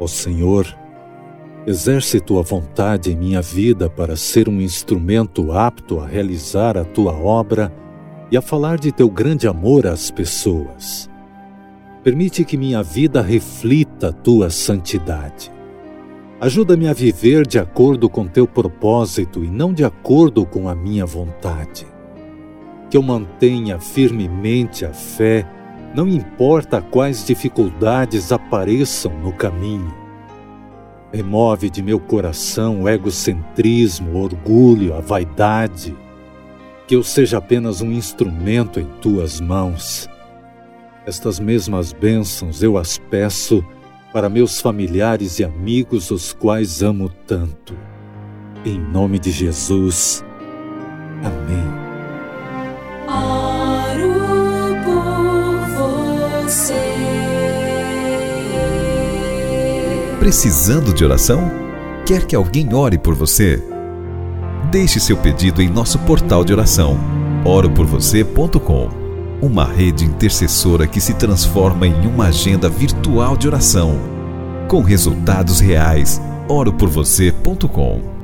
Ó Senhor, exerce tua vontade em minha vida para ser um instrumento apto a realizar a tua obra e a falar de teu grande amor às pessoas. Permite que minha vida reflita a tua santidade. Ajuda-me a viver de acordo com teu propósito e não de acordo com a minha vontade. Que eu mantenha firmemente a fé não importa quais dificuldades apareçam no caminho. Remove de meu coração o egocentrismo, o orgulho, a vaidade. Que eu seja apenas um instrumento em tuas mãos. Estas mesmas bênçãos eu as peço para meus familiares e amigos, os quais amo tanto. Em nome de Jesus. Precisando de oração? Quer que alguém ore por você? Deixe seu pedido em nosso portal de oração, oroporvocê.com. Uma rede intercessora que se transforma em uma agenda virtual de oração, com resultados reais. oroporvocê.com